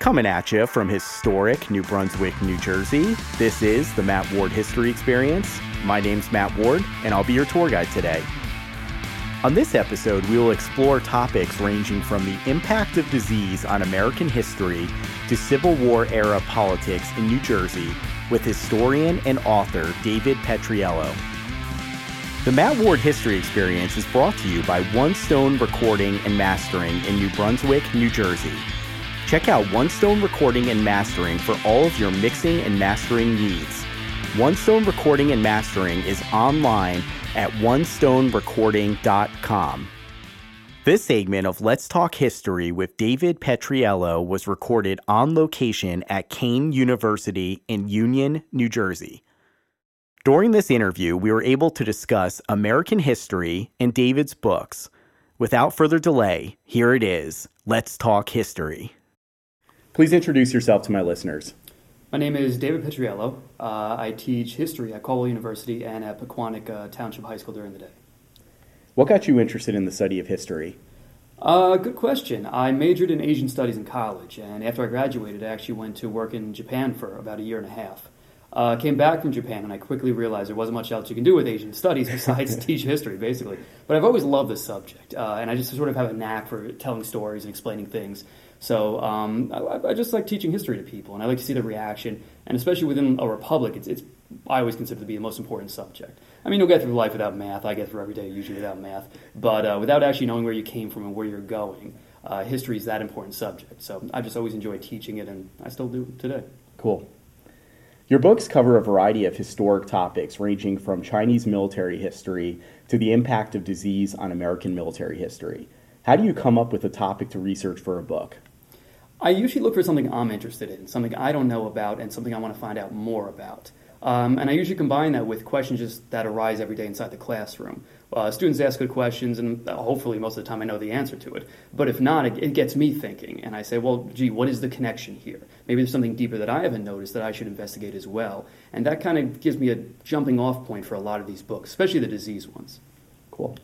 Coming at you from historic New Brunswick, New Jersey, this is the Matt Ward History Experience. My name's Matt Ward, and I'll be your tour guide today. On this episode, we will explore topics ranging from the impact of disease on American history to Civil War era politics in New Jersey with historian and author David Petriello. The Matt Ward History Experience is brought to you by One Stone Recording and Mastering in New Brunswick, New Jersey. Check out One Stone Recording and Mastering for all of your mixing and mastering needs. One Stone Recording and Mastering is online at onestonerecording.com. This segment of Let's Talk History with David Petriello was recorded on location at Kean University in Union, New Jersey. During this interview, we were able to discuss American history and David's books. Without further delay, here it is Let's Talk History. Please introduce yourself to my listeners. My name is David Petriello. Uh, I teach history at Caldwell University and at Pequannock Township High School during the day. What got you interested in the study of history? Uh, good question. I majored in Asian studies in college, and after I graduated, I actually went to work in Japan for about a year and a half. Uh, came back from Japan, and I quickly realized there wasn't much else you can do with Asian studies besides teach history, basically. But I've always loved this subject, uh, and I just sort of have a knack for telling stories and explaining things. So um, I, I, just like teaching history to people, and I like to see the reaction. And especially within a republic, it's, it's I always consider to be the most important subject. I mean, you'll get through life without math. I get through every day usually without math, but uh, without actually knowing where you came from and where you're going, uh, history is that important subject. So I just always enjoy teaching it, and I still do today. Cool. Your books cover a variety of historic topics, ranging from Chinese military history to the impact of disease on American military history. How do you come up with a topic to research for a book? I usually look for something I'm interested in, something I don't know about, and something I want to find out more about. Um, and I usually combine that with questions just that arise every day inside the classroom. Uh, students ask good questions, and uh, hopefully most of the time I know the answer to it. But if not, it, it, gets me thinking, and I say, well, gee, what is the connection here? Maybe there's something deeper that I haven't noticed that I should investigate as well. And that kind of gives me a jumping off point for a lot of these books, especially the disease ones. Cool.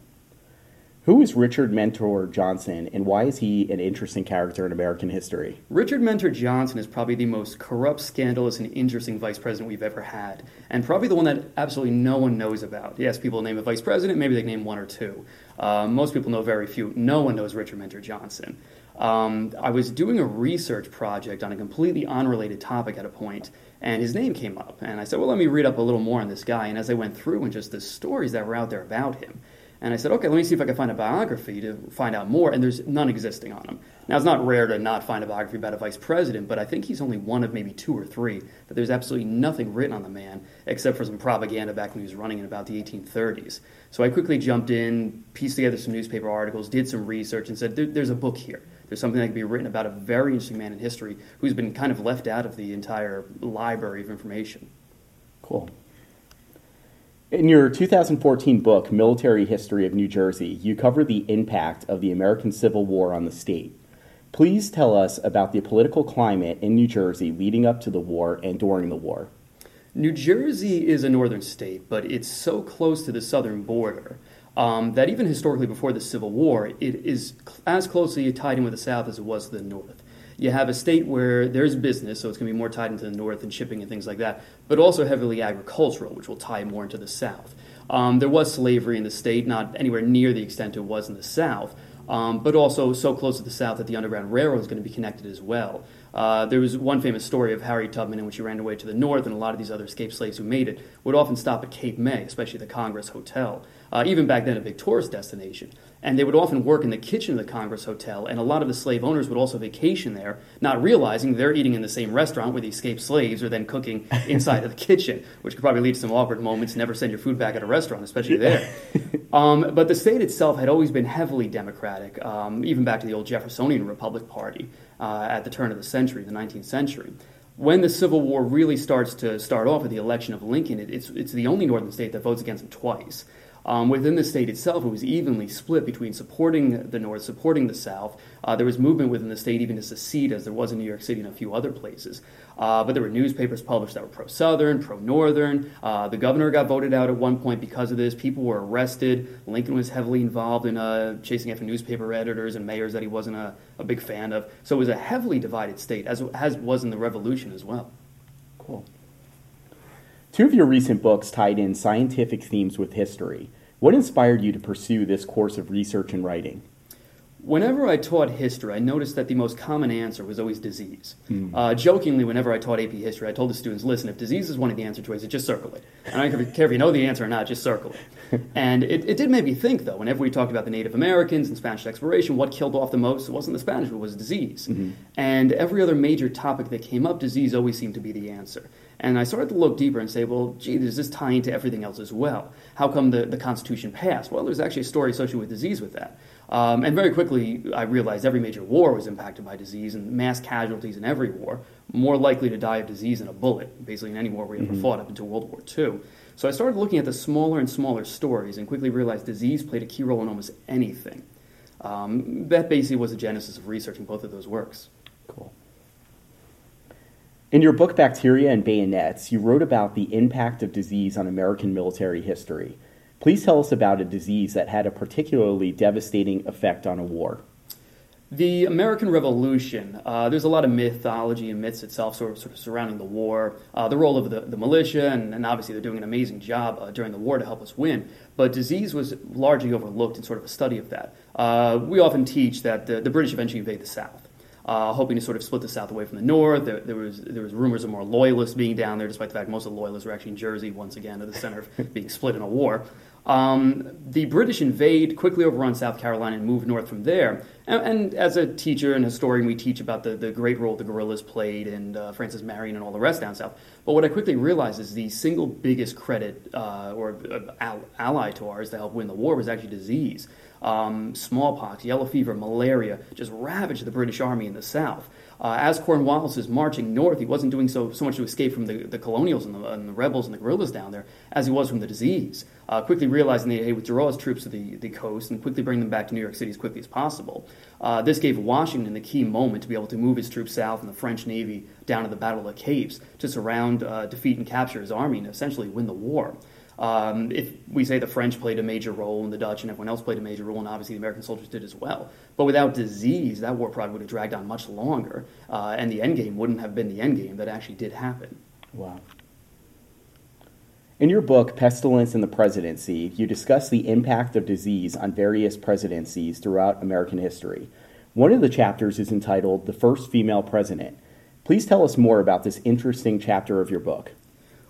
Who is Richard Mentor Johnson, and why is he an interesting character in American history? Richard Mentor Johnson is probably the most corrupt, scandalous, and interesting vice president we've ever had, and probably the one that absolutely no one knows about. Yes, people name a vice president, maybe they name one or two. Uh, most people know very few. No one knows Richard Mentor Johnson. Um, I was doing a research project on a completely unrelated topic at a point, and his name came up. And I said, Well, let me read up a little more on this guy. And as I went through and just the stories that were out there about him, and I said, okay, let me see if I can find a biography to find out more. And there's none existing on him. Now, it's not rare to not find a biography about a vice president, but I think he's only one of maybe two or three that there's absolutely nothing written on the man except for some propaganda back when he was running in about the 1830s. So I quickly jumped in, pieced together some newspaper articles, did some research, and said, there's a book here. There's something that can be written about a very interesting man in history who's been kind of left out of the entire library of information. Cool. In your 2014 book, Military History of New Jersey, you cover the impact of the American Civil War on the state. Please tell us about the political climate in New Jersey leading up to the war and during the war. New Jersey is a northern state, but it's so close to the southern border um, that even historically before the Civil War, it is as closely tied in with the South as it was the North you have a state where there's business, so it's going to be more tied into the north and shipping and things like that, but also heavily agricultural, which will tie more into the south. Um, there was slavery in the state, not anywhere near the extent it was in the south, um, but also so close to the south that the Underground Railroad is going to be connected as well. Uh, there was one famous story of Harry Tubman in which he ran away to the north, and a lot of these other escaped slaves who made it would often stop at Cape May, especially the Congress Hotel. Uh, even back then, a big tourist destination. And they would often work in the kitchen of the Congress Hotel, and a lot of the slave owners would also vacation there, not realizing they're eating in the same restaurant where the escaped slaves are then cooking inside of the kitchen, which could probably lead to some awkward moments. Never send your food back at a restaurant, especially there. Um, but the state itself had always been heavily Democratic, um, even back to the old Jeffersonian Republic Party uh, at the turn of the century, the 19th century. When the Civil War really starts to start off with the election of Lincoln, it, it's, it's the only northern state that votes against him twice. Um, within the state itself, it was evenly split between supporting the North, supporting the South. Uh, there was movement within the state even to secede, as there was in New York City and a few other places. Uh, but there were newspapers published that were pro Southern, pro Northern. Uh, the governor got voted out at one point because of this. People were arrested. Lincoln was heavily involved in uh, chasing after newspaper editors and mayors that he wasn't a, a big fan of. So it was a heavily divided state, as, as was in the Revolution as well. Cool. Two of your recent books tied in scientific themes with history. What inspired you to pursue this course of research and writing? Whenever I taught history, I noticed that the most common answer was always disease. Mm. Uh, jokingly, whenever I taught AP history, I told the students, listen, if disease is one of the answer choices, just circle it. And I don't care if you know the answer or not, just circle it. and it, it, did make me think, though, whenever we talked about the Native Americans and Spanish exploration, what killed off the most, wasn't the Spanish, it was disease. Mm-hmm. And every other major topic that came up, disease always seemed to be the answer. And I started to look deeper and say, well, gee, does this tie into everything else as well? How come the, the Constitution passed? Well, there's actually a story associated with disease with that. Um, and very quickly, I realized every major war was impacted by disease, and mass casualties in every war, more likely to die of disease than a bullet, basically in any war we ever mm-hmm. fought up until World War II. So I started looking at the smaller and smaller stories and quickly realized disease played a key role in almost anything. Um, that basically was the genesis of researching both of those works. Cool. In your book, Bacteria and Bayonets, you wrote about the impact of disease on American military history. Please tell us about a disease that had a particularly devastating effect on a war. The American Revolution, uh, there's a lot of mythology and myths itself sort of, sort of surrounding the war, uh, the role of the, the militia, and, and, obviously they're doing an amazing job uh, during the war to help us win. But disease was largely overlooked in sort of a study of that. Uh, we often teach that the, the British eventually invade the South uh, hoping to sort of split the South away from the North. There, there, was there was rumors of more loyalists being down there, despite the fact most of the loyalists were actually in Jersey once again, at the center of being split in a war. Um, the British invade, quickly overrun South Carolina, and move north from there. And, and, as a teacher and historian, we teach about the, the great role the guerrillas played and uh, Francis Marion and all the rest down south. But what I quickly realized is the single biggest credit uh, or uh, ally to ours to help win the war was actually disease um, smallpox, yellow fever, malaria just ravaged the British Army in the South. Uh, as Cornwallis is marching north, he wasn't doing so, so much to escape from the, the colonials and the, and the, rebels and the guerrillas down there as he was from the disease. Uh, quickly realizing that he would withdraw his troops to the, the coast and quickly bring them back to New York City as quickly as possible. Uh, this gave Washington the key moment to be able to move his troops south and the French Navy down to the Battle of the Capes to surround, uh, defeat, and capture his army and essentially win the war. Um, if we say the French played a major role and the Dutch and everyone else played a major role, and obviously the American soldiers did as well. But without disease, that war probably would have dragged on much longer, uh, and the end game wouldn't have been the end game that actually did happen. Wow. In your book, Pestilence and the Presidency, you discuss the impact of disease on various presidencies throughout American history. One of the chapters is entitled The First Female President. Please tell us more about this interesting chapter of your book.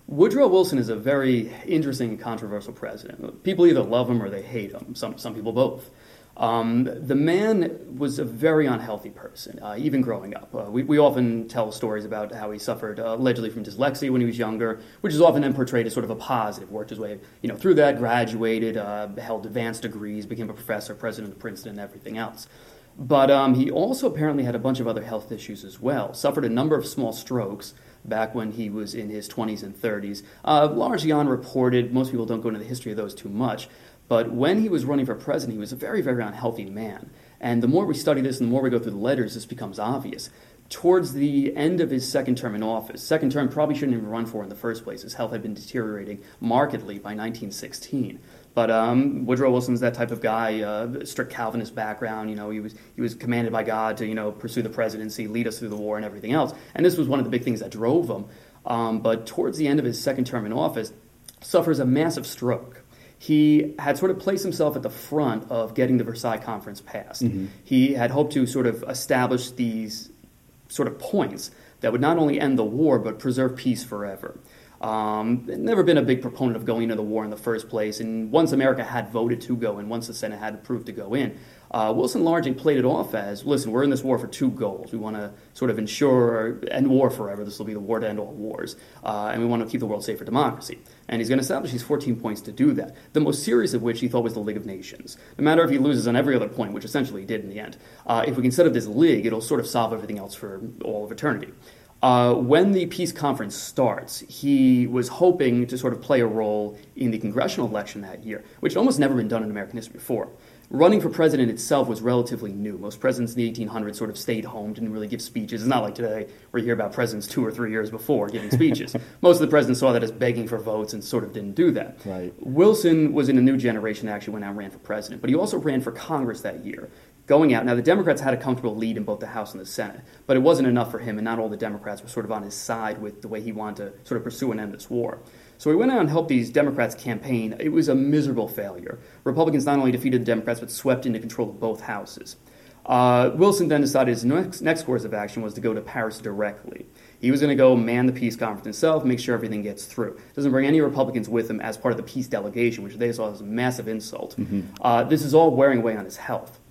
Woodrow Wilson is a very interesting and controversial president. People either love him or they hate him, some, some people both. Um, the man was a very unhealthy person, uh, even growing up. Uh, we, we, often tell stories about how he suffered uh, allegedly from dyslexia when he was younger, which is often then portrayed as sort of a positive. Worked his way, you know, through that, graduated, uh, held advanced degrees, became a professor, president of Princeton, and everything else. But um, he also apparently had a bunch of other health issues as well. Suffered a number of small strokes back when he was in his 20s and 30s. Uh, largely unreported. Most people don't go into the history of those too much. But when he was running for president, he was a very, very unhealthy man. And the more we study this and the more we go through the letters, this becomes obvious. Towards the end of his second term in office, second term probably shouldn't even run for in the first place. His health had been deteriorating markedly by 1916. But um, Woodrow Wilson's that type of guy, uh, strict Calvinist background. You know, he was he was commanded by God to you know pursue the presidency, lead us through the war, and everything else. And this was one of the big things that drove him. Um, but towards the end of his second term in office, suffers a massive stroke. He had sort of placed himself at the front of getting the Versailles Conference passed. Mm-hmm. He had hoped to sort of establish these sort of points that would not only end the war but preserve peace forever. Um, never been a big proponent of going into the war in the first place. And once America had voted to go in, once the Senate had approved to go in, uh, Wilson largely played it off as listen, we're in this war for two goals. We want to sort of ensure end war forever. This will be the war to end all wars. Uh, and we want to keep the world safe for democracy. And he's going to establish these 14 points to do that. The most serious of which he thought was the League of Nations. No matter if he loses on every other point, which essentially he did in the end, uh, if we can set up this league, it'll sort of solve everything else for all of eternity. Uh, when the peace conference starts, he was hoping to sort of play a role in the congressional election that year, which had almost never been done in American history before running for president itself was relatively new. Most presidents in the 1800s sort of stayed home, didn't really give speeches. It's not like today where you hear about presidents two or three years before giving speeches. Most of the presidents saw that as begging for votes and sort of didn't do that. Right. Wilson was in a new generation that actually went out and ran for president, but he also ran for Congress that year. Going out. Now, the Democrats had a comfortable lead in both the House and the Senate, but it wasn't enough for him, and not all the Democrats were sort of on his side with the way he wanted to sort of pursue and end this war. So he went out and helped these Democrats campaign. It was a miserable failure. Republicans not only defeated the Democrats, but swept into control of both houses. Uh, Wilson then decided his next, next course of action was to go to Paris directly. He was going to go man the peace conference himself, make sure everything gets through. Doesn't bring any Republicans with him as part of the peace delegation, which they saw as a massive insult. Mm-hmm. Uh, this is all wearing away on his health.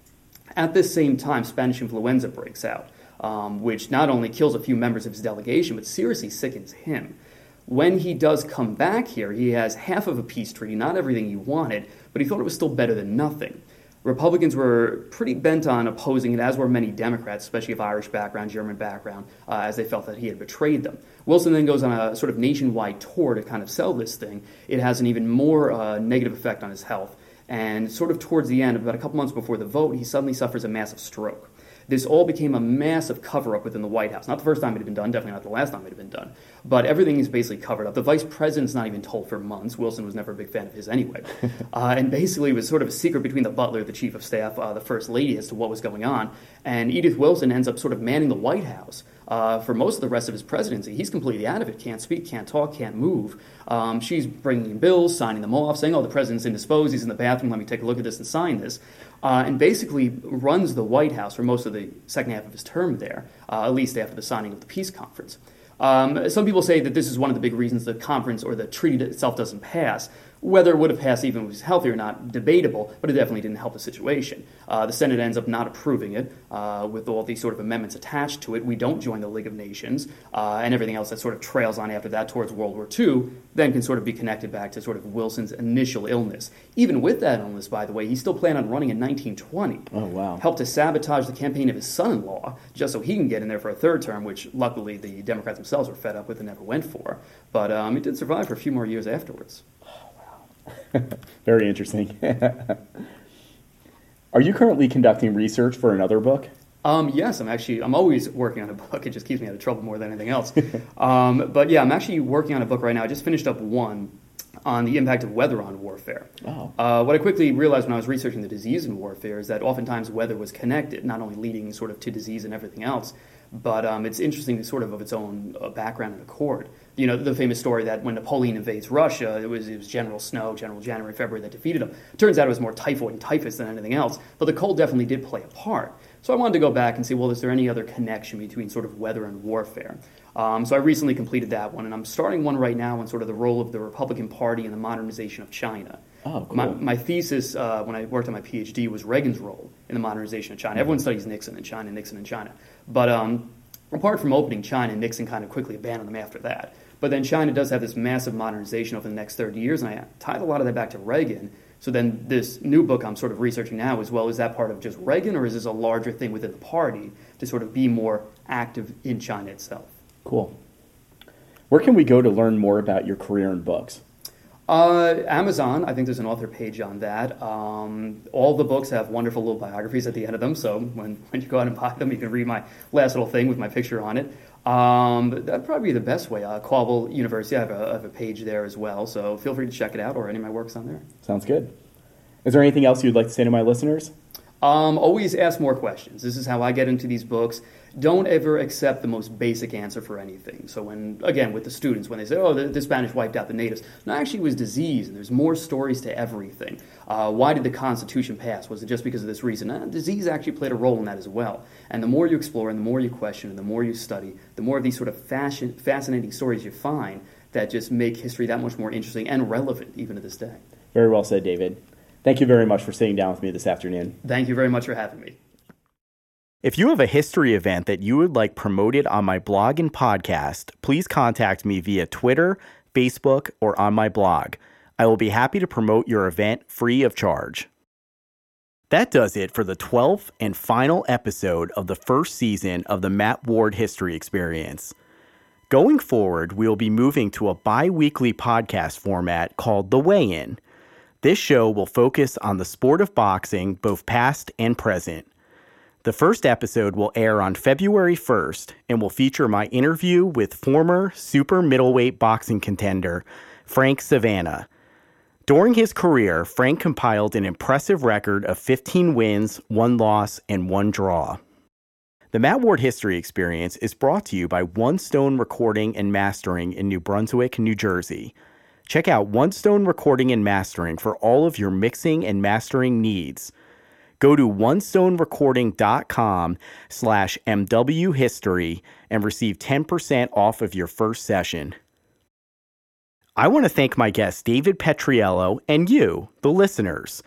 At this same time, Spanish influenza breaks out, um, which not only kills a few members of his delegation, but seriously sickens him. When he does come back here, he has half of a peace treaty, not everything he wanted, but he thought it was still better than nothing. Republicans were pretty bent on opposing it, as were many Democrats, especially of Irish background, German background, uh, as they felt that he had betrayed them. Wilson then goes on a sort of nationwide tour to kind of sell this thing. It has an even more uh, negative effect on his health. And sort of towards the end, about a couple months before the vote, he suddenly suffers a massive stroke. This all became a massive cover up within the White House. Not the first time it had been done, definitely not the last time it had been done. But everything is basically covered up. The vice president's not even told for months. Wilson was never a big fan of his anyway. uh, and basically, it was sort of a secret between the butler, the chief of staff, uh, the first lady as to what was going on. And Edith Wilson ends up sort of manning the White House. Uh, for most of the rest of his presidency. He's completely out of it, can't speak, can't talk, can't move. Um, she's bringing bills, signing them off, saying, oh, the president's indisposed, he's in the bathroom, let me take a look at this and sign this uh, and basically runs the White House for most of the second half of his term there, uh, at least after the signing of the peace conference. Um, some people say that this is one of the big reasons the conference or the treaty itself doesn't pass. Whether it would have passed even if it was healthy or not, debatable, but it definitely didn't help the situation. Uh, the Senate ends up not approving it uh, with all these sort of amendments attached to it. We don't join the League of Nations, uh, and everything else that sort of trails on after that towards World War II then can sort of be connected back to sort of Wilson's initial illness. Even with that illness, by the way, he still planned on running in 1920. Oh, wow. Helped to sabotage the campaign of his son in law just so he can get in there for a third term, which luckily the Democrats themselves were fed up with and never went for. But um, he did survive for a few more years afterwards. Very interesting. Are you currently conducting research for another book? Um, yes, I'm actually. I'm always working on a book. It just keeps me out of trouble more than anything else. um, but yeah, I'm actually working on a book right now. I just finished up one on the impact of weather on warfare. Oh. Uh, what I quickly realized when I was researching the disease in warfare is that oftentimes weather was connected, not only leading sort of to disease and everything else, but um, it's interesting, sort of of its own uh, background and accord. You know, the famous story that when Napoleon invades Russia, it was, it was General Snow, General January, February that defeated him. Turns out it was more typhoid and typhus than anything else, but the cold definitely did play a part. So I wanted to go back and see, well, is there any other connection between sort of weather and warfare? Um, so I recently completed that one, and I'm starting one right now on sort of the role of the Republican Party in the modernization of China. Oh, cool. My, my thesis uh, when I worked on my PhD was Reagan's role in the modernization of China. Everyone studies Nixon and China, Nixon and China. But um, apart from opening China, Nixon kind of quickly abandoned them after that. But then China does have this massive modernization over the next 30 years, and I tied a lot of that back to Reagan. So then this new book I'm sort of researching now as well, is that part of just Reagan, or is this a larger thing within the party to sort of be more active in China itself? Cool. Where can we go to learn more about your career and books? Uh, Amazon, I think there's an author page on that. Um, all the books have wonderful little biographies at the end of them, so when, when you go out and buy them, you can read my last little thing with my picture on it. Um, that'd probably be the best way. Uh, Caldwell University, I have, a, I have a page there as well, so feel free to check it out or any of my works on there. Sounds good. Is there anything else you'd like to say to my listeners? Um, always ask more questions. This is how I get into these books. Don't ever accept the most basic answer for anything. So when, again, with the students, when they say, "Oh, the, the Spanish wiped out the natives," no, actually, it was disease, and there's more stories to everything. Uh, why did the Constitution pass? Was it just because of this reason? Uh, disease actually played a role in that as well. And the more you explore, and the more you question, and the more you study, the more of these sort of fashion, fascinating stories you find that just make history that much more interesting and relevant even to this day. Very well said, David. Thank you very much for sitting down with me this afternoon. Thank you very much for having me. If you have a history event that you would like promoted on my blog and podcast, please contact me via Twitter, Facebook, or on my blog. I will be happy to promote your event free of charge. That does it for the 12th and final episode of the first season of the Matt Ward History Experience. Going forward, we will be moving to a bi weekly podcast format called The Weigh In. This show will focus on the sport of boxing, both past and present. The first episode will air on February 1st and will feature my interview with former super middleweight boxing contender Frank Savannah. During his career, Frank compiled an impressive record of 15 wins, one loss, and one draw. The Matt Ward History Experience is brought to you by One Stone Recording and Mastering in New Brunswick, New Jersey. Check out One Stone Recording and Mastering for all of your mixing and mastering needs. Go to onestonerecording.com slash mwhistory and receive 10% off of your first session. I want to thank my guest, David Petriello, and you, the listeners.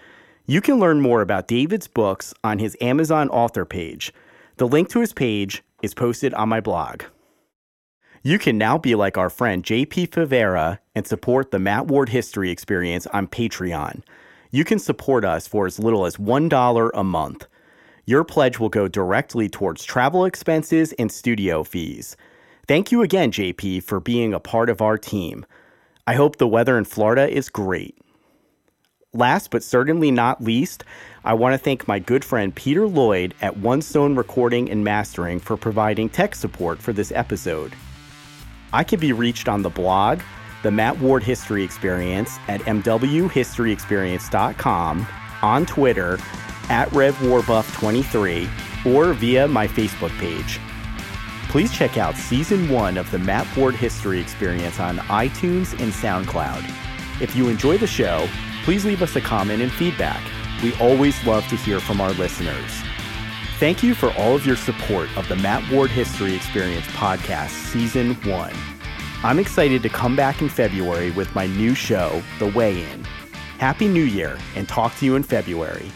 You can learn more about David's books on his Amazon author page – the link to his page is posted on my blog. You can now be like our friend JP Favara and support the Matt Ward History Experience on Patreon. You can support us for as little as $1 a month. Your pledge will go directly towards travel expenses and studio fees. Thank you again, JP, for being a part of our team. I hope the weather in Florida is great. Last but certainly not least, I want to thank my good friend Peter Lloyd at One Stone Recording and Mastering for providing tech support for this episode. I can be reached on the blog, the Matt Ward History Experience at mwhistoryexperience.com, on Twitter at RevWarbuff23, or via my Facebook page. Please check out season one of the Matt Ward History Experience on iTunes and SoundCloud. If you enjoy the show, please leave us a comment and feedback. We always love to hear from our listeners. Thank you for all of your support of the Matt Ward History Experience podcast, Season 1. I'm excited to come back in February with my new show, The Weigh In. Happy New Year, and talk to you in February.